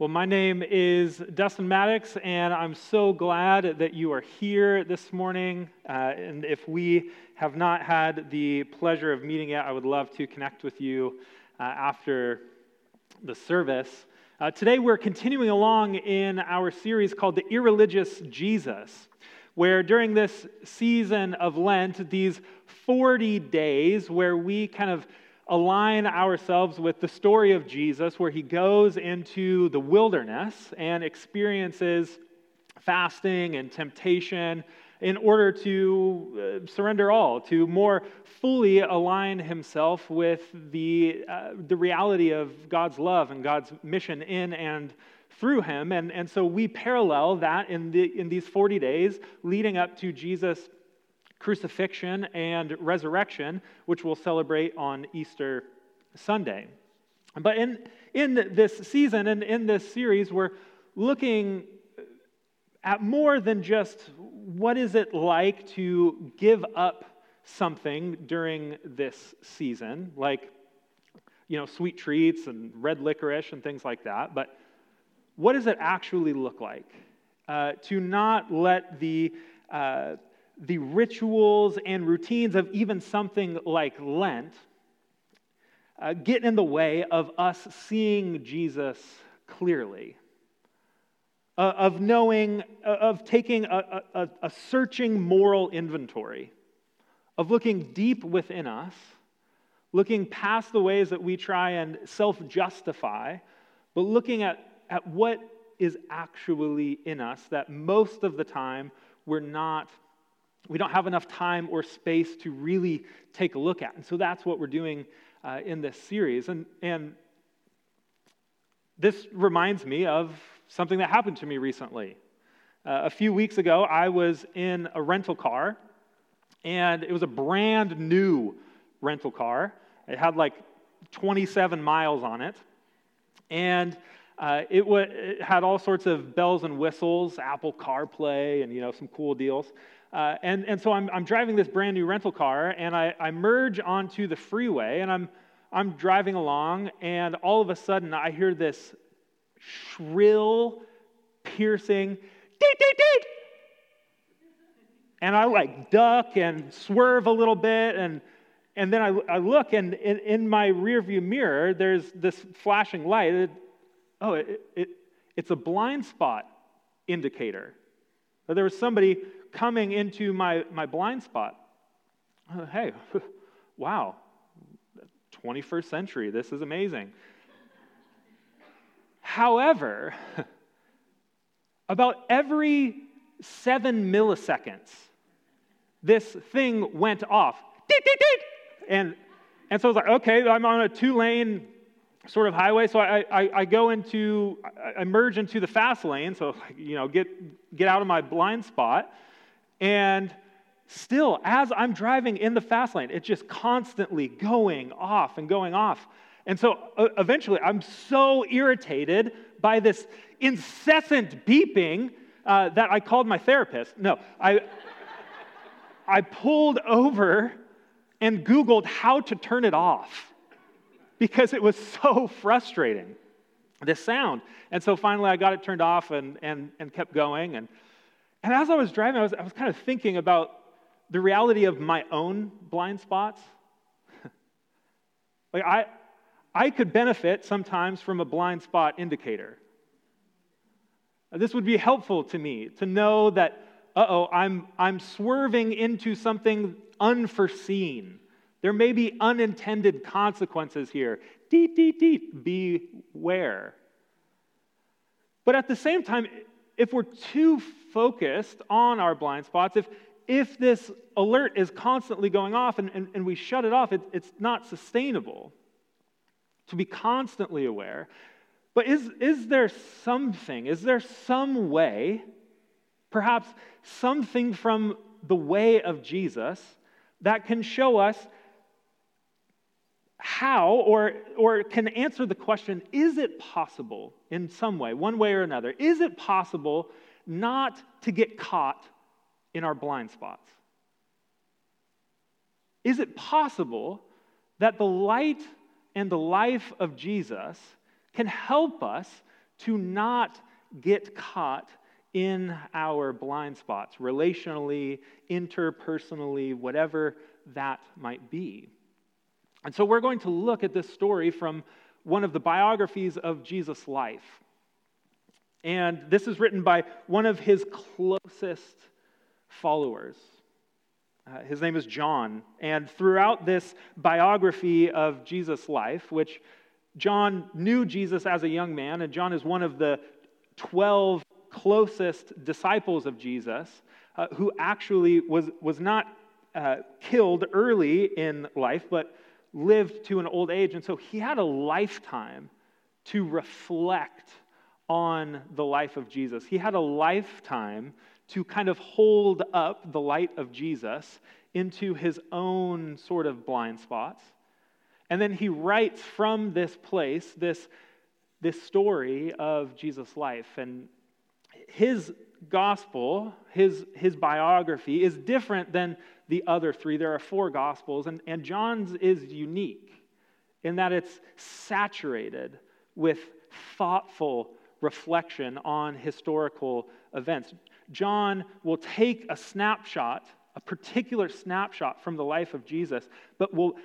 Well, my name is Dustin Maddox, and I'm so glad that you are here this morning. Uh, and if we have not had the pleasure of meeting yet, I would love to connect with you uh, after the service. Uh, today, we're continuing along in our series called The Irreligious Jesus, where during this season of Lent, these 40 days where we kind of align ourselves with the story of Jesus, where he goes into the wilderness and experiences fasting and temptation in order to uh, surrender all, to more fully align himself with the, uh, the reality of God's love and God's mission in and through him. And, and so we parallel that in, the, in these 40 days leading up to Jesus' crucifixion and resurrection, which we'll celebrate on Easter Sunday. But in, in this season and in this series, we're looking at more than just what is it like to give up something during this season, like you know, sweet treats and red licorice and things like that. But what does it actually look like uh, to not let the uh, the rituals and routines of even something like Lent uh, get in the way of us seeing Jesus clearly, uh, of knowing, uh, of taking a, a, a searching moral inventory, of looking deep within us, looking past the ways that we try and self justify, but looking at, at what is actually in us that most of the time we're not we don't have enough time or space to really take a look at. And so that's what we're doing uh, in this series. And, and this reminds me of something that happened to me recently. Uh, a few weeks ago, I was in a rental car, and it was a brand new rental car. It had like 27 miles on it. And uh, it, w- it, had all sorts of bells and whistles, Apple CarPlay, and you know some cool deals. Uh, and, and so I'm, I'm driving this brand new rental car, and I, I merge onto the freeway, and I'm, I'm driving along, and all of a sudden I hear this shrill, piercing, deet, deet, deet. And I like duck and swerve a little bit, and, and then I, I look, and in, in my rearview mirror, there's this flashing light. It, oh, it, it, it's a blind spot indicator. There was somebody coming into my, my blind spot. Uh, hey, wow, 21st century, this is amazing. However, about every seven milliseconds, this thing went off. And, and so I was like, okay, I'm on a two lane sort of highway. So I, I, I, go into, I merge into the fast lane. So, you know, get, get out of my blind spot. And still, as I'm driving in the fast lane, it's just constantly going off and going off. And so uh, eventually, I'm so irritated by this incessant beeping uh, that I called my therapist. No, I, I pulled over and Googled how to turn it off because it was so frustrating, this sound. And so finally, I got it turned off and, and, and kept going. And and as I was driving, I was, I was kind of thinking about the reality of my own blind spots. like, I, I could benefit sometimes from a blind spot indicator. This would be helpful to me to know that, uh oh, I'm, I'm swerving into something unforeseen. There may be unintended consequences here. Deet, deet, deet, beware. But at the same time, if we're too focused on our blind spots, if, if this alert is constantly going off and, and, and we shut it off, it, it's not sustainable to be constantly aware. But is, is there something, is there some way, perhaps something from the way of Jesus, that can show us how or, or can answer the question is it possible in some way, one way or another, is it possible not to get caught in our blind spots? Is it possible that the light and the life of Jesus can help us to not get caught in our blind spots, relationally, interpersonally, whatever that might be. And so we're going to look at this story from one of the biographies of Jesus' life. And this is written by one of his closest followers. Uh, his name is John. And throughout this biography of Jesus' life, which John knew Jesus as a young man, and John is one of the 12 closest disciples of Jesus, uh, who actually was, was not uh, killed early in life, but lived to an old age. And so he had a lifetime to reflect on the life of Jesus. He had a lifetime to kind of hold up the light of Jesus into his own sort of blind spots. And then he writes from this place this, this story of Jesus' life. And his gospel, his, his biography, is different than the other three. There are four gospels, and, and John's is unique in that it's saturated with thoughtful reflection on historical events. John will take a snapshot, a particular snapshot from the life of Jesus, but will,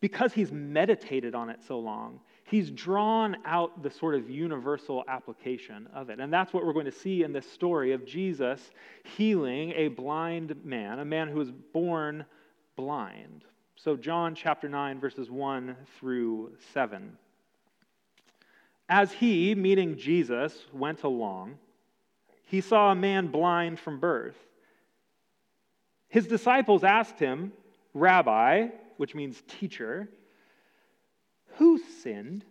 because he's meditated on it so long, he's drawn out the sort of universal application of it. And that's what we're going to see in this story of Jesus healing a blind man, a man who was born blind. So, John chapter 9, verses 1 through 7. As he, meeting Jesus, went along, he saw a man blind from birth. His disciples asked him, Rabbi, which means teacher, who sinned?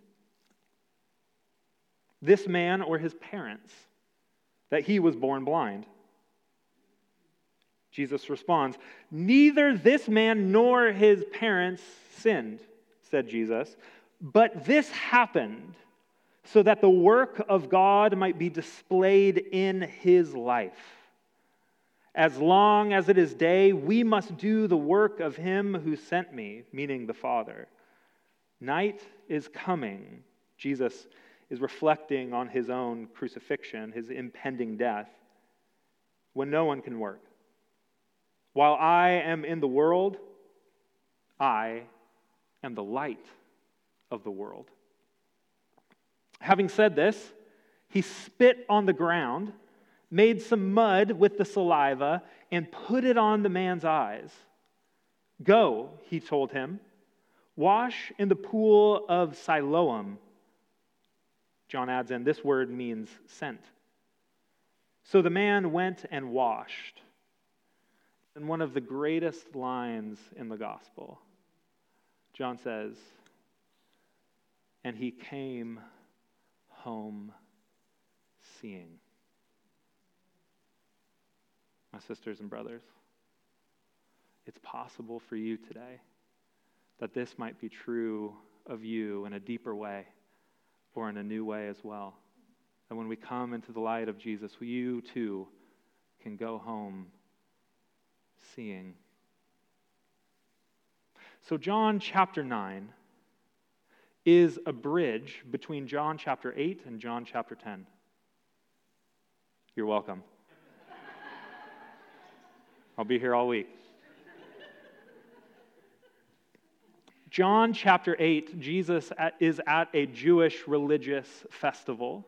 This man or his parents, that he was born blind? Jesus responds, Neither this man nor his parents sinned, said Jesus, but this happened so that the work of God might be displayed in his life. As long as it is day, we must do the work of him who sent me, meaning the Father. Night is coming. Jesus is reflecting on his own crucifixion, his impending death, when no one can work. While I am in the world, I am the light of the world. Having said this, he spit on the ground, made some mud with the saliva, and put it on the man's eyes. Go, he told him, wash in the pool of Siloam. John adds in, this word means sent. So the man went and washed. And one of the greatest lines in the gospel, John says, and he came home seeing. My sisters and brothers, it's possible for you today that this might be true of you in a deeper way or in a new way as well. That when we come into the light of Jesus, you too can go home seeing. So, John chapter 9 is a bridge between John chapter 8 and John chapter 10. You're welcome. I'll be here all week. John chapter 8, Jesus is at a Jewish religious festival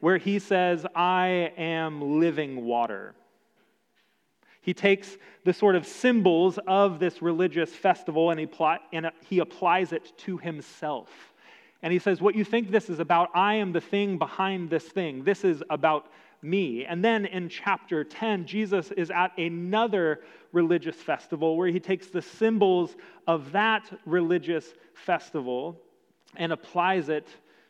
where he says, I am living water. He takes the sort of symbols of this religious festival and he, pl- and he applies it to himself. And he says, What you think this is about, I am the thing behind this thing. This is about me. And then in chapter 10, Jesus is at another religious festival where he takes the symbols of that religious festival and applies it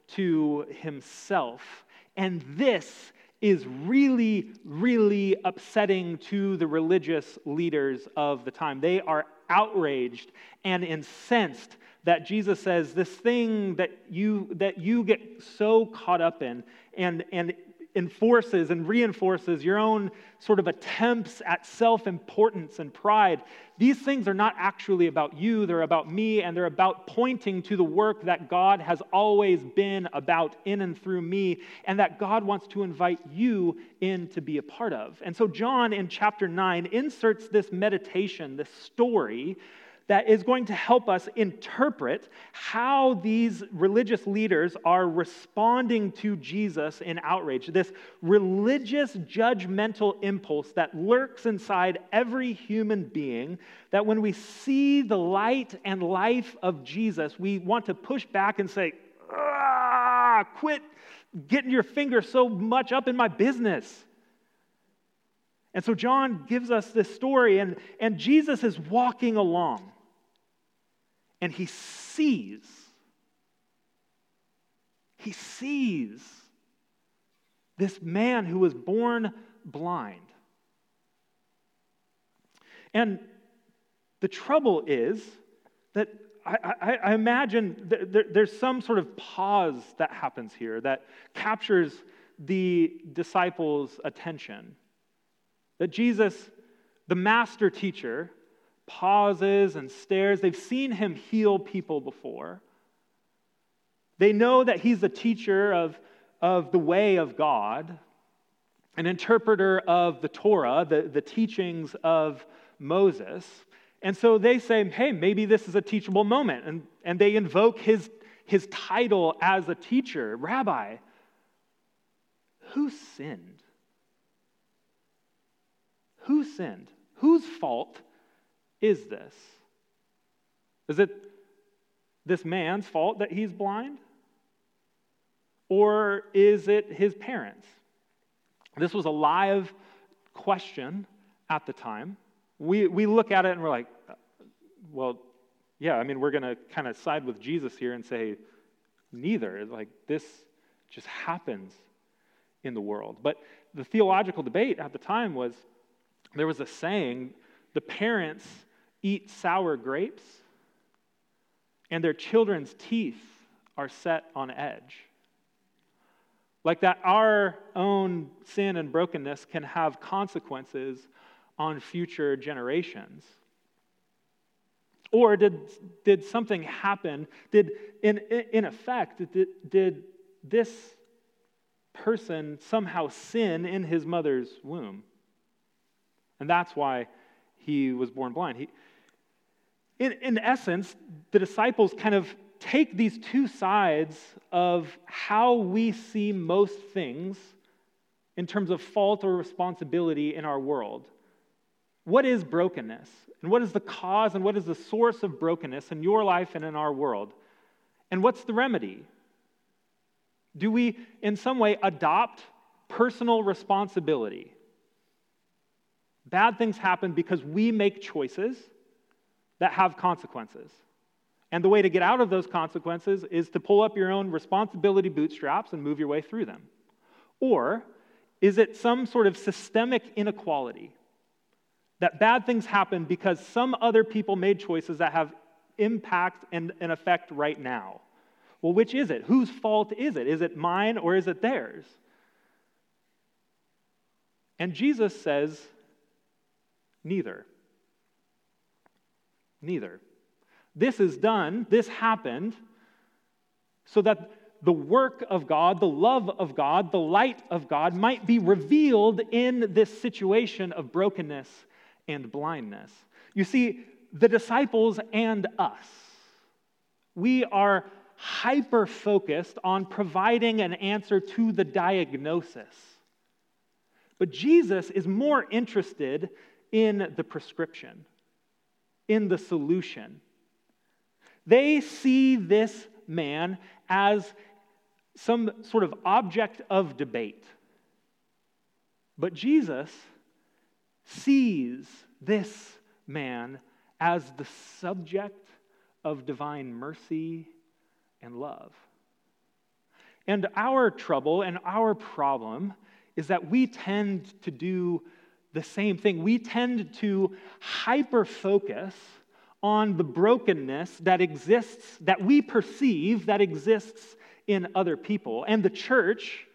to himself. And this is really, really upsetting to the religious leaders of the time. They are outraged and incensed that Jesus says this thing that you that you get so caught up in and and enforces and reinforces your own sort of attempts at self importance and pride. These things are not actually about you, they're about me, and they're about pointing to the work that God has always been about in and through me, and that God wants to invite you in to be a part of. And so, John in chapter 9 inserts this meditation, this story that is going to help us interpret how these religious leaders are responding to Jesus in outrage. This religious judgmental impulse that lurks inside every human being, that when we see the light and life of Jesus, we want to push back and say, ah, quit getting your finger so much up in my business. And so John gives us this story, and, and Jesus is walking along and he sees. He sees this man who was born blind. And the trouble is that I, I, I imagine there, there's some sort of pause that happens here that captures the disciples' attention. That Jesus, the master teacher, pauses and stares. They've seen him heal people before. They know that he's a teacher of, of the way of God, an interpreter of the Torah, the, the teachings of Moses. And so they say, hey, maybe this is a teachable moment. And, and they invoke his, his title as a teacher, Rabbi. Who sinned? Who sinned? Whose fault is this? Is it this man's fault that he's blind? Or is it his parents? This was a live question at the time. We, we look at it and we're like, uh, well, yeah, I mean, we're going to kind of side with Jesus here and say, neither. Like, this just happens in the world. But the theological debate at the time was there was a saying the parents eat sour grapes, and their children's teeth are set on edge. Like that, our own sin and brokenness can have consequences on future generations. Or did, did something happen? Did, in, in effect, did, did this person somehow sin in his mother's womb? And that's why he was born blind. He, in, in essence, the disciples kind of take these two sides of how we see most things in terms of fault or responsibility in our world. What is brokenness? And what is the cause and what is the source of brokenness in your life and in our world? And what's the remedy? Do we, in some way, adopt personal responsibility? Bad things happen because we make choices that have consequences. And the way to get out of those consequences is to pull up your own responsibility bootstraps and move your way through them. Or is it some sort of systemic inequality? That bad things happen because some other people made choices that have impact and an effect right now. Well, which is it? Whose fault is it? Is it mine or is it theirs? And Jesus says, neither. Neither. This is done, this happened, so that the work of God, the love of God, the light of God might be revealed in this situation of brokenness and blindness. You see, the disciples and us, we are hyper focused on providing an answer to the diagnosis. But Jesus is more interested in the prescription in the solution. They see this man as some sort of object of debate. But Jesus sees this man as the subject of divine mercy and love. And our trouble and our problem is that we tend to do the same thing. We tend to hyper focus on the brokenness that exists, that we perceive that exists in other people. And the church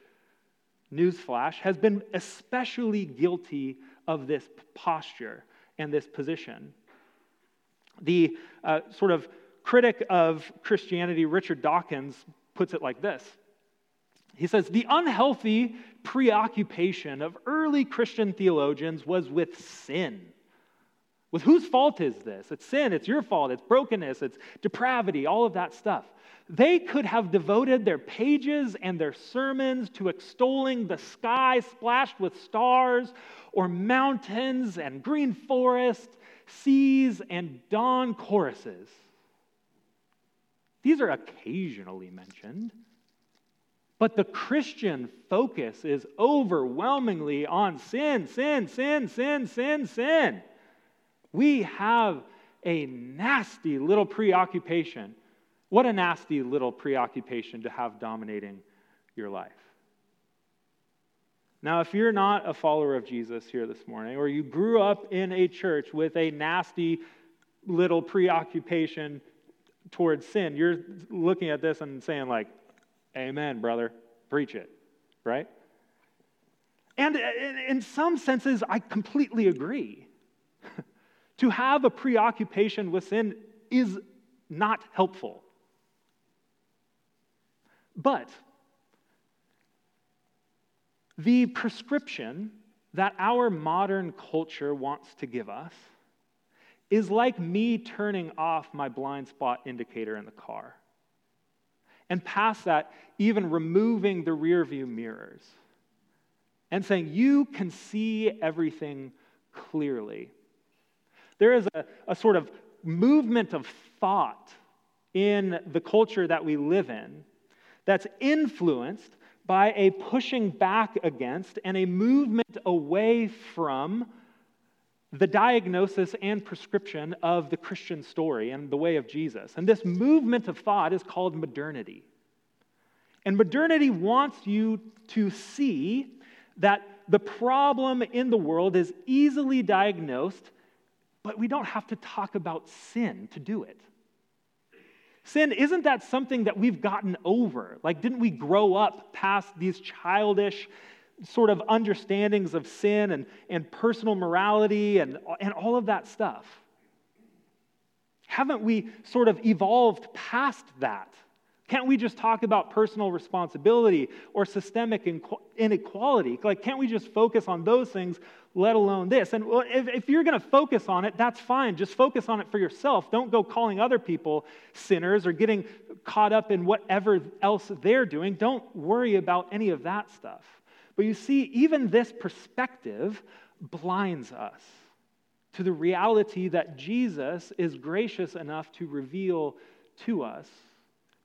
newsflash, has been especially guilty of this posture and this position. The uh, sort of critic of Christianity, Richard Dawkins, puts it like this He says, The unhealthy preoccupation of early Christian theologians was with sin. With whose fault is this? It's sin, it's your fault, it's brokenness, it's depravity, all of that stuff. They could have devoted their pages and their sermons to extolling the sky splashed with stars, or mountains and green forests, seas and dawn choruses. These are occasionally mentioned. But the Christian focus is overwhelmingly on sin, sin, sin, sin, sin, sin. We have a nasty little preoccupation. What a nasty little preoccupation to have dominating your life. Now, if you're not a follower of Jesus here this morning, or you grew up in a church with a nasty little preoccupation towards sin, you're looking at this and saying, like, Amen, brother, preach it, right? And in some senses, I completely agree. to have a preoccupation with sin is not helpful. But the prescription that our modern culture wants to give us is like me turning off my blind spot indicator in the car. And past that, even removing the rear view mirrors and saying, You can see everything clearly. There is a, a sort of movement of thought in the culture that we live in that's influenced by a pushing back against and a movement away from the diagnosis and prescription of the Christian story and the way of Jesus. And this movement of thought is called modernity. And modernity wants you to see that the problem in the world is easily diagnosed, but we don't have to talk about sin to do it. Sin, isn't that something that we've gotten over? Like, didn't we grow up past these childish sort of understandings of sin and, and personal morality and, and all of that stuff? Haven't we sort of evolved past that? Can't we just talk about personal responsibility or systemic inequality? Like, can't we just focus on those things, let alone this? And if, if you're going to focus on it, that's fine. Just focus on it for yourself. Don't go calling other people sinners or getting caught up in whatever else they're doing. Don't worry about any of that stuff. But you see, even this perspective blinds us to the reality that Jesus is gracious enough to reveal to us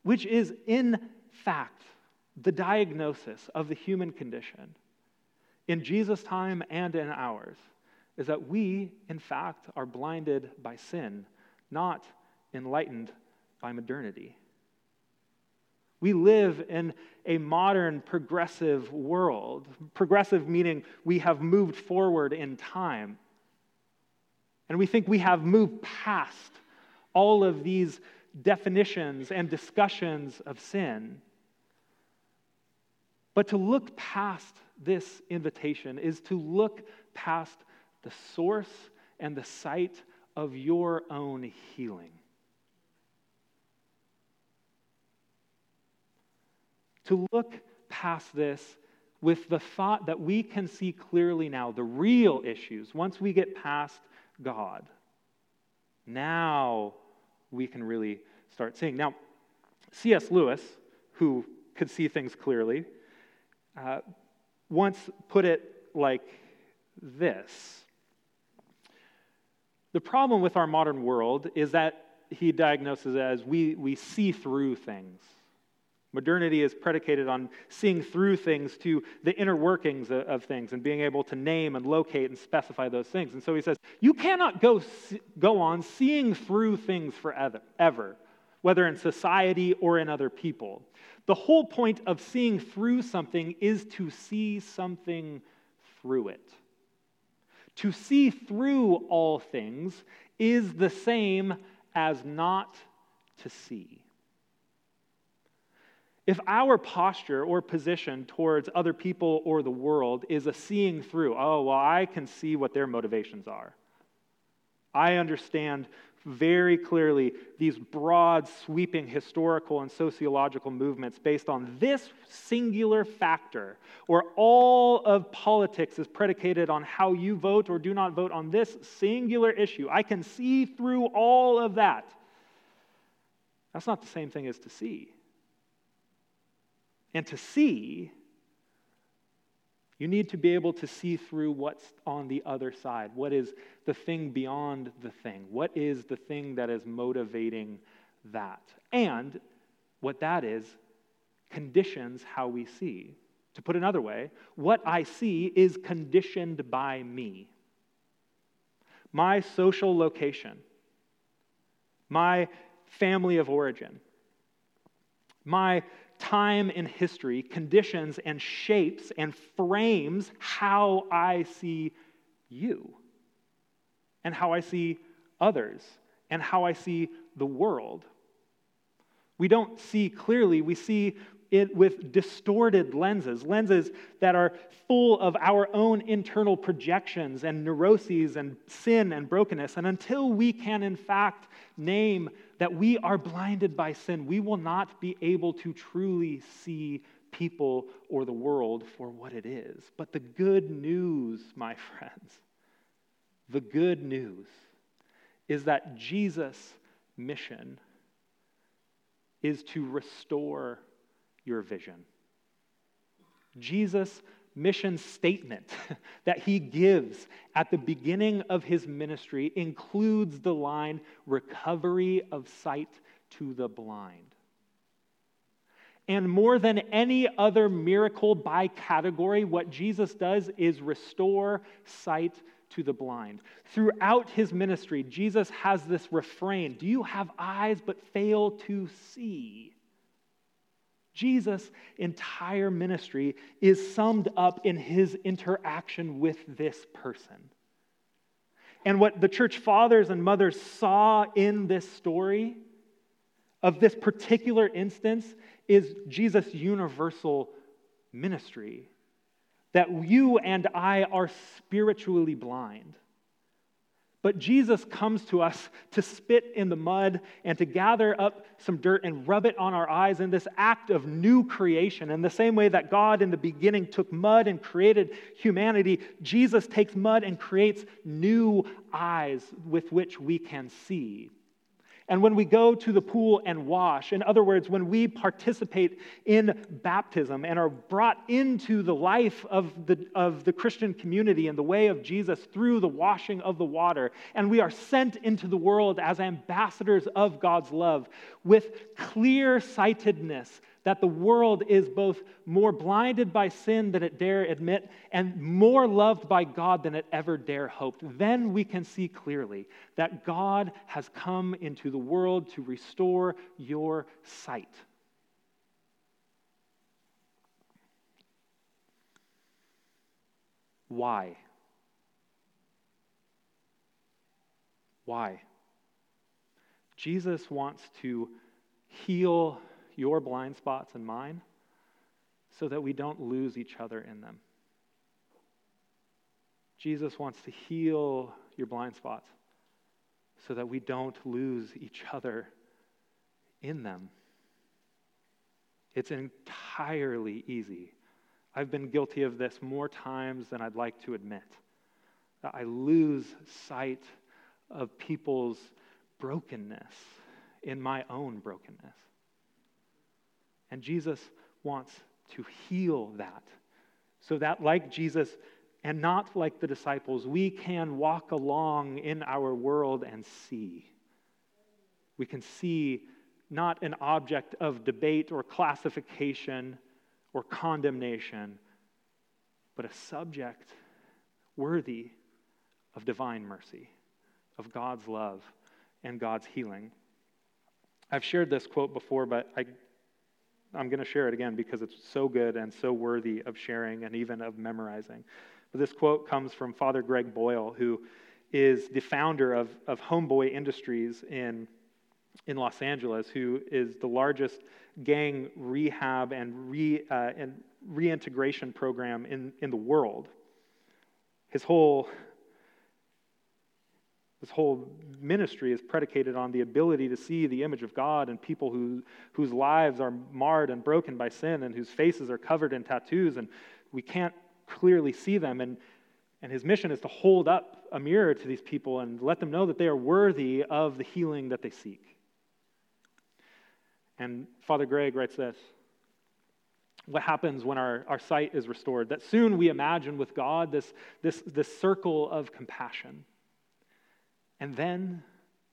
which is in fact the diagnosis of the human condition in Jesus' time and in ours, is that we, in fact, are blinded by sin, not enlightened by modernity. We live in a modern progressive world. Progressive meaning we have moved forward in time. And we think we have moved past all of these definitions and discussions of sin. But to look past this invitation is to look past the source and the site of your own healing. To look past this with the thought that we can see clearly now the real issues once we get past God. Now we can really start seeing. Now, C.S. Lewis, who could see things clearly, uh, once put it like this The problem with our modern world is that he diagnoses it as we, we see through things. Modernity is predicated on seeing through things to the inner workings of, things and being able to name and locate and specify those things. And so he says, you cannot go, go on seeing through things forever, ever, whether in society or in other people. The whole point of seeing through something is to see something through it. To see through all things is the same as not to see. If our posture or position towards other people or the world is a seeing through, oh, well, I can see what their motivations are. I understand very clearly these broad, sweeping historical and sociological movements based on this singular factor, where all of politics is predicated on how you vote or do not vote on this singular issue. I can see through all of that. That's not the same thing as to see. And to see you need to be able to see through what's on the other side. What is the thing beyond the thing? What is the thing that is motivating that? And what that is conditions how we see. To put another way, what I see is conditioned by me. My social location, my family of origin, my time in history conditions and shapes and frames how I see you and how I see others and how I see the world. We don't see clearly, we see it with distorted lenses, lenses that are full of our own internal projections and neuroses and sin and brokenness. And until we can, in fact, name that we are blinded by sin, we will not be able to truly see people or the world for what it is. But the good news, my friends, the good news is that Jesus' mission is to restore your vision. Jesus' mission statement that he gives at the beginning of his ministry includes the line recovery of sight to the blind. And more than any other miracle by category, what Jesus does is restore sight to the blind. Throughout his ministry, Jesus has this refrain Do you have eyes but fail to see? Jesus' entire ministry is summed up in his interaction with this person. And what the church fathers and mothers saw in this story of this particular instance is Jesus' universal ministry. That you and I are spiritually blind. But Jesus comes to us to spit in the mud and to gather up some dirt and rub it on our eyes in this act of new creation. In the same way that God in the beginning took mud and created humanity, Jesus takes mud and creates new eyes with which we can see. And when we go to the pool and wash, in other words, when we participate in baptism and are brought into the life of the, of the Christian community and the way of Jesus through the washing of the water, and we are sent into the world as ambassadors of God's love with clear sightedness that the world is both more blinded by sin than it dare admit and more loved by God than it ever dare hoped, then we can see clearly that God has come into the world to restore your sight. Why? Why? Jesus wants to heal your blind spots and mine so that we don't lose each other in them. Jesus wants to heal your blind spots so that we don't lose each other in them. It's entirely easy. I've been guilty of this more times than I'd like to admit. That I lose sight of people's brokenness in my own brokenness. And Jesus wants to heal that so that, like Jesus and not like the disciples, we can walk along in our world and see. We can see not an object of debate or classification or condemnation, but a subject worthy of divine mercy, of God's love and God's healing. I've shared this quote before, but I I'm going to share it again because it's so good and so worthy of sharing and even of memorizing. But this quote comes from Father Greg Boyle, who is the founder of, of Homeboy Industries in in Los Angeles who is the largest gang rehab and, re, uh, and reintegration program in, in the world. His whole, his whole ministry is predicated on the ability to see the image of God and people who, whose lives are marred and broken by sin and whose faces are covered in tattoos, and we can't clearly see them. And, and his mission is to hold up a mirror to these people and let them know that they are worthy of the healing that they seek. And Father Greg writes this What happens when our, our sight is restored? That soon we imagine with God this, this, this circle of compassion. And then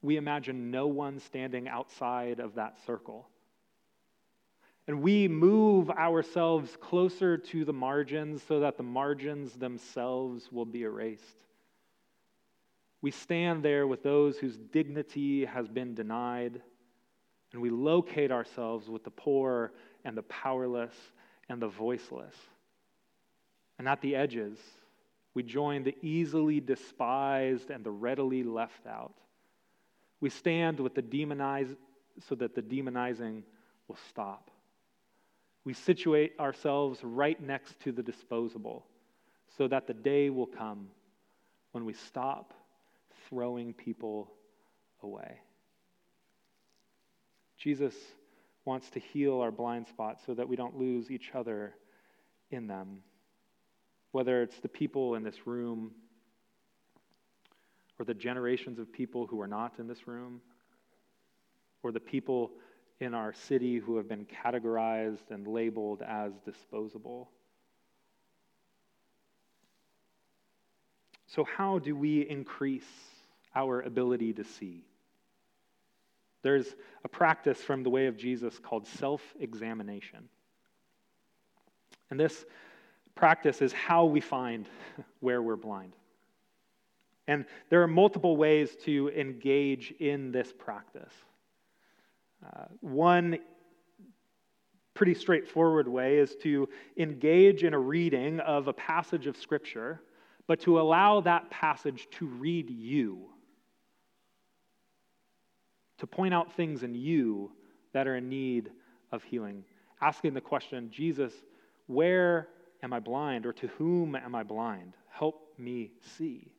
we imagine no one standing outside of that circle. And we move ourselves closer to the margins so that the margins themselves will be erased. We stand there with those whose dignity has been denied and we locate ourselves with the poor and the powerless and the voiceless. And at the edges, we join the easily despised and the readily left out. We stand with the demonized so that the demonizing will stop. We situate ourselves right next to the disposable so that the day will come when we stop throwing people away. Jesus wants to heal our blind spots so that we don't lose each other in them. Whether it's the people in this room or the generations of people who are not in this room, or the people in our city who have been categorized and labeled as disposable. So, how do we increase our ability to see? There's a practice from the way of Jesus called self examination. And this practice is how we find where we're blind. And there are multiple ways to engage in this practice. Uh, one pretty straightforward way is to engage in a reading of a passage of Scripture, but to allow that passage to read you to point out things in you that are in need of healing. Asking the question, Jesus, where am I blind or to whom am I blind? Help me see.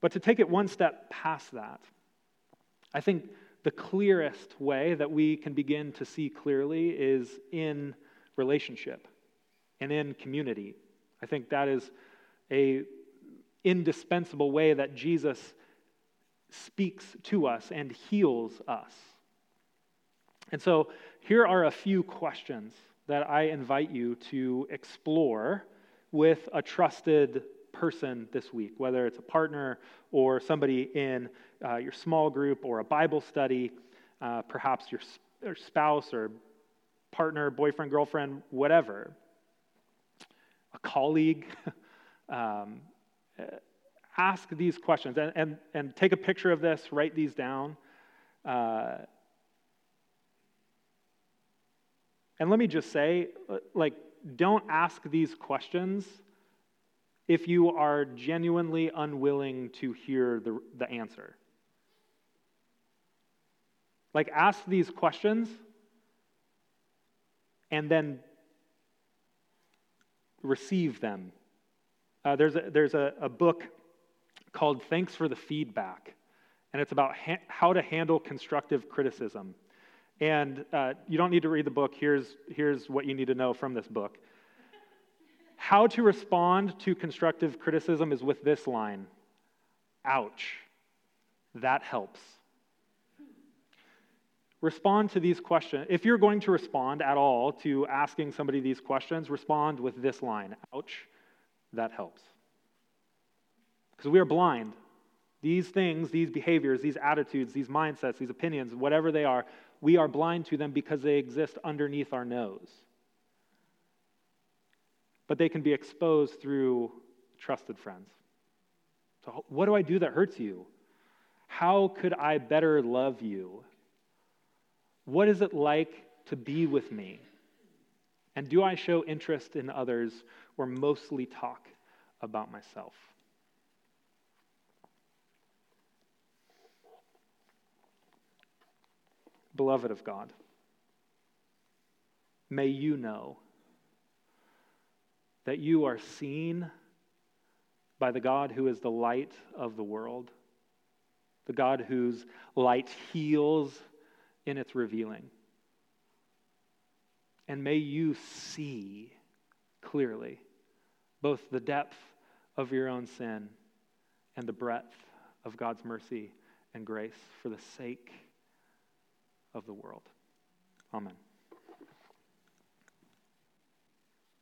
But to take it one step past that, I think the clearest way that we can begin to see clearly is in relationship and in community. I think that is a indispensable way that Jesus speaks to us and heals us. And so here are a few questions that I invite you to explore with a trusted person this week, whether it's a partner or somebody in uh, your small group or a Bible study, uh, perhaps your, your spouse or partner, boyfriend, girlfriend, whatever, a colleague. um, ask these questions and, and, and take a picture of this, write these down. Uh, and let me just say, uh, like, don't ask these questions if you are genuinely unwilling to hear the, the answer. Like, ask these questions and then receive them. Uh, there's a, there's a, a book called Thanks for the Feedback. And it's about ha- how to handle constructive criticism. And uh, you don't need to read the book. Here's, here's what you need to know from this book. How to respond to constructive criticism is with this line Ouch, that helps. Respond to these questions. If you're going to respond at all to asking somebody these questions, respond with this line Ouch, that helps because we are blind. These things, these behaviors, these attitudes, these mindsets, these opinions, whatever they are, we are blind to them because they exist underneath our nose. But they can be exposed through trusted friends. So, what do I do that hurts you? How could I better love you? What is it like to be with me? And do I show interest in others or mostly talk about myself? Beloved of God, may you know that you are seen by the God who is the light of the world, the God whose light heals in its revealing. And may you see clearly both the depth of your own sin and the breadth of God's mercy and grace for the sake of the world. Amen.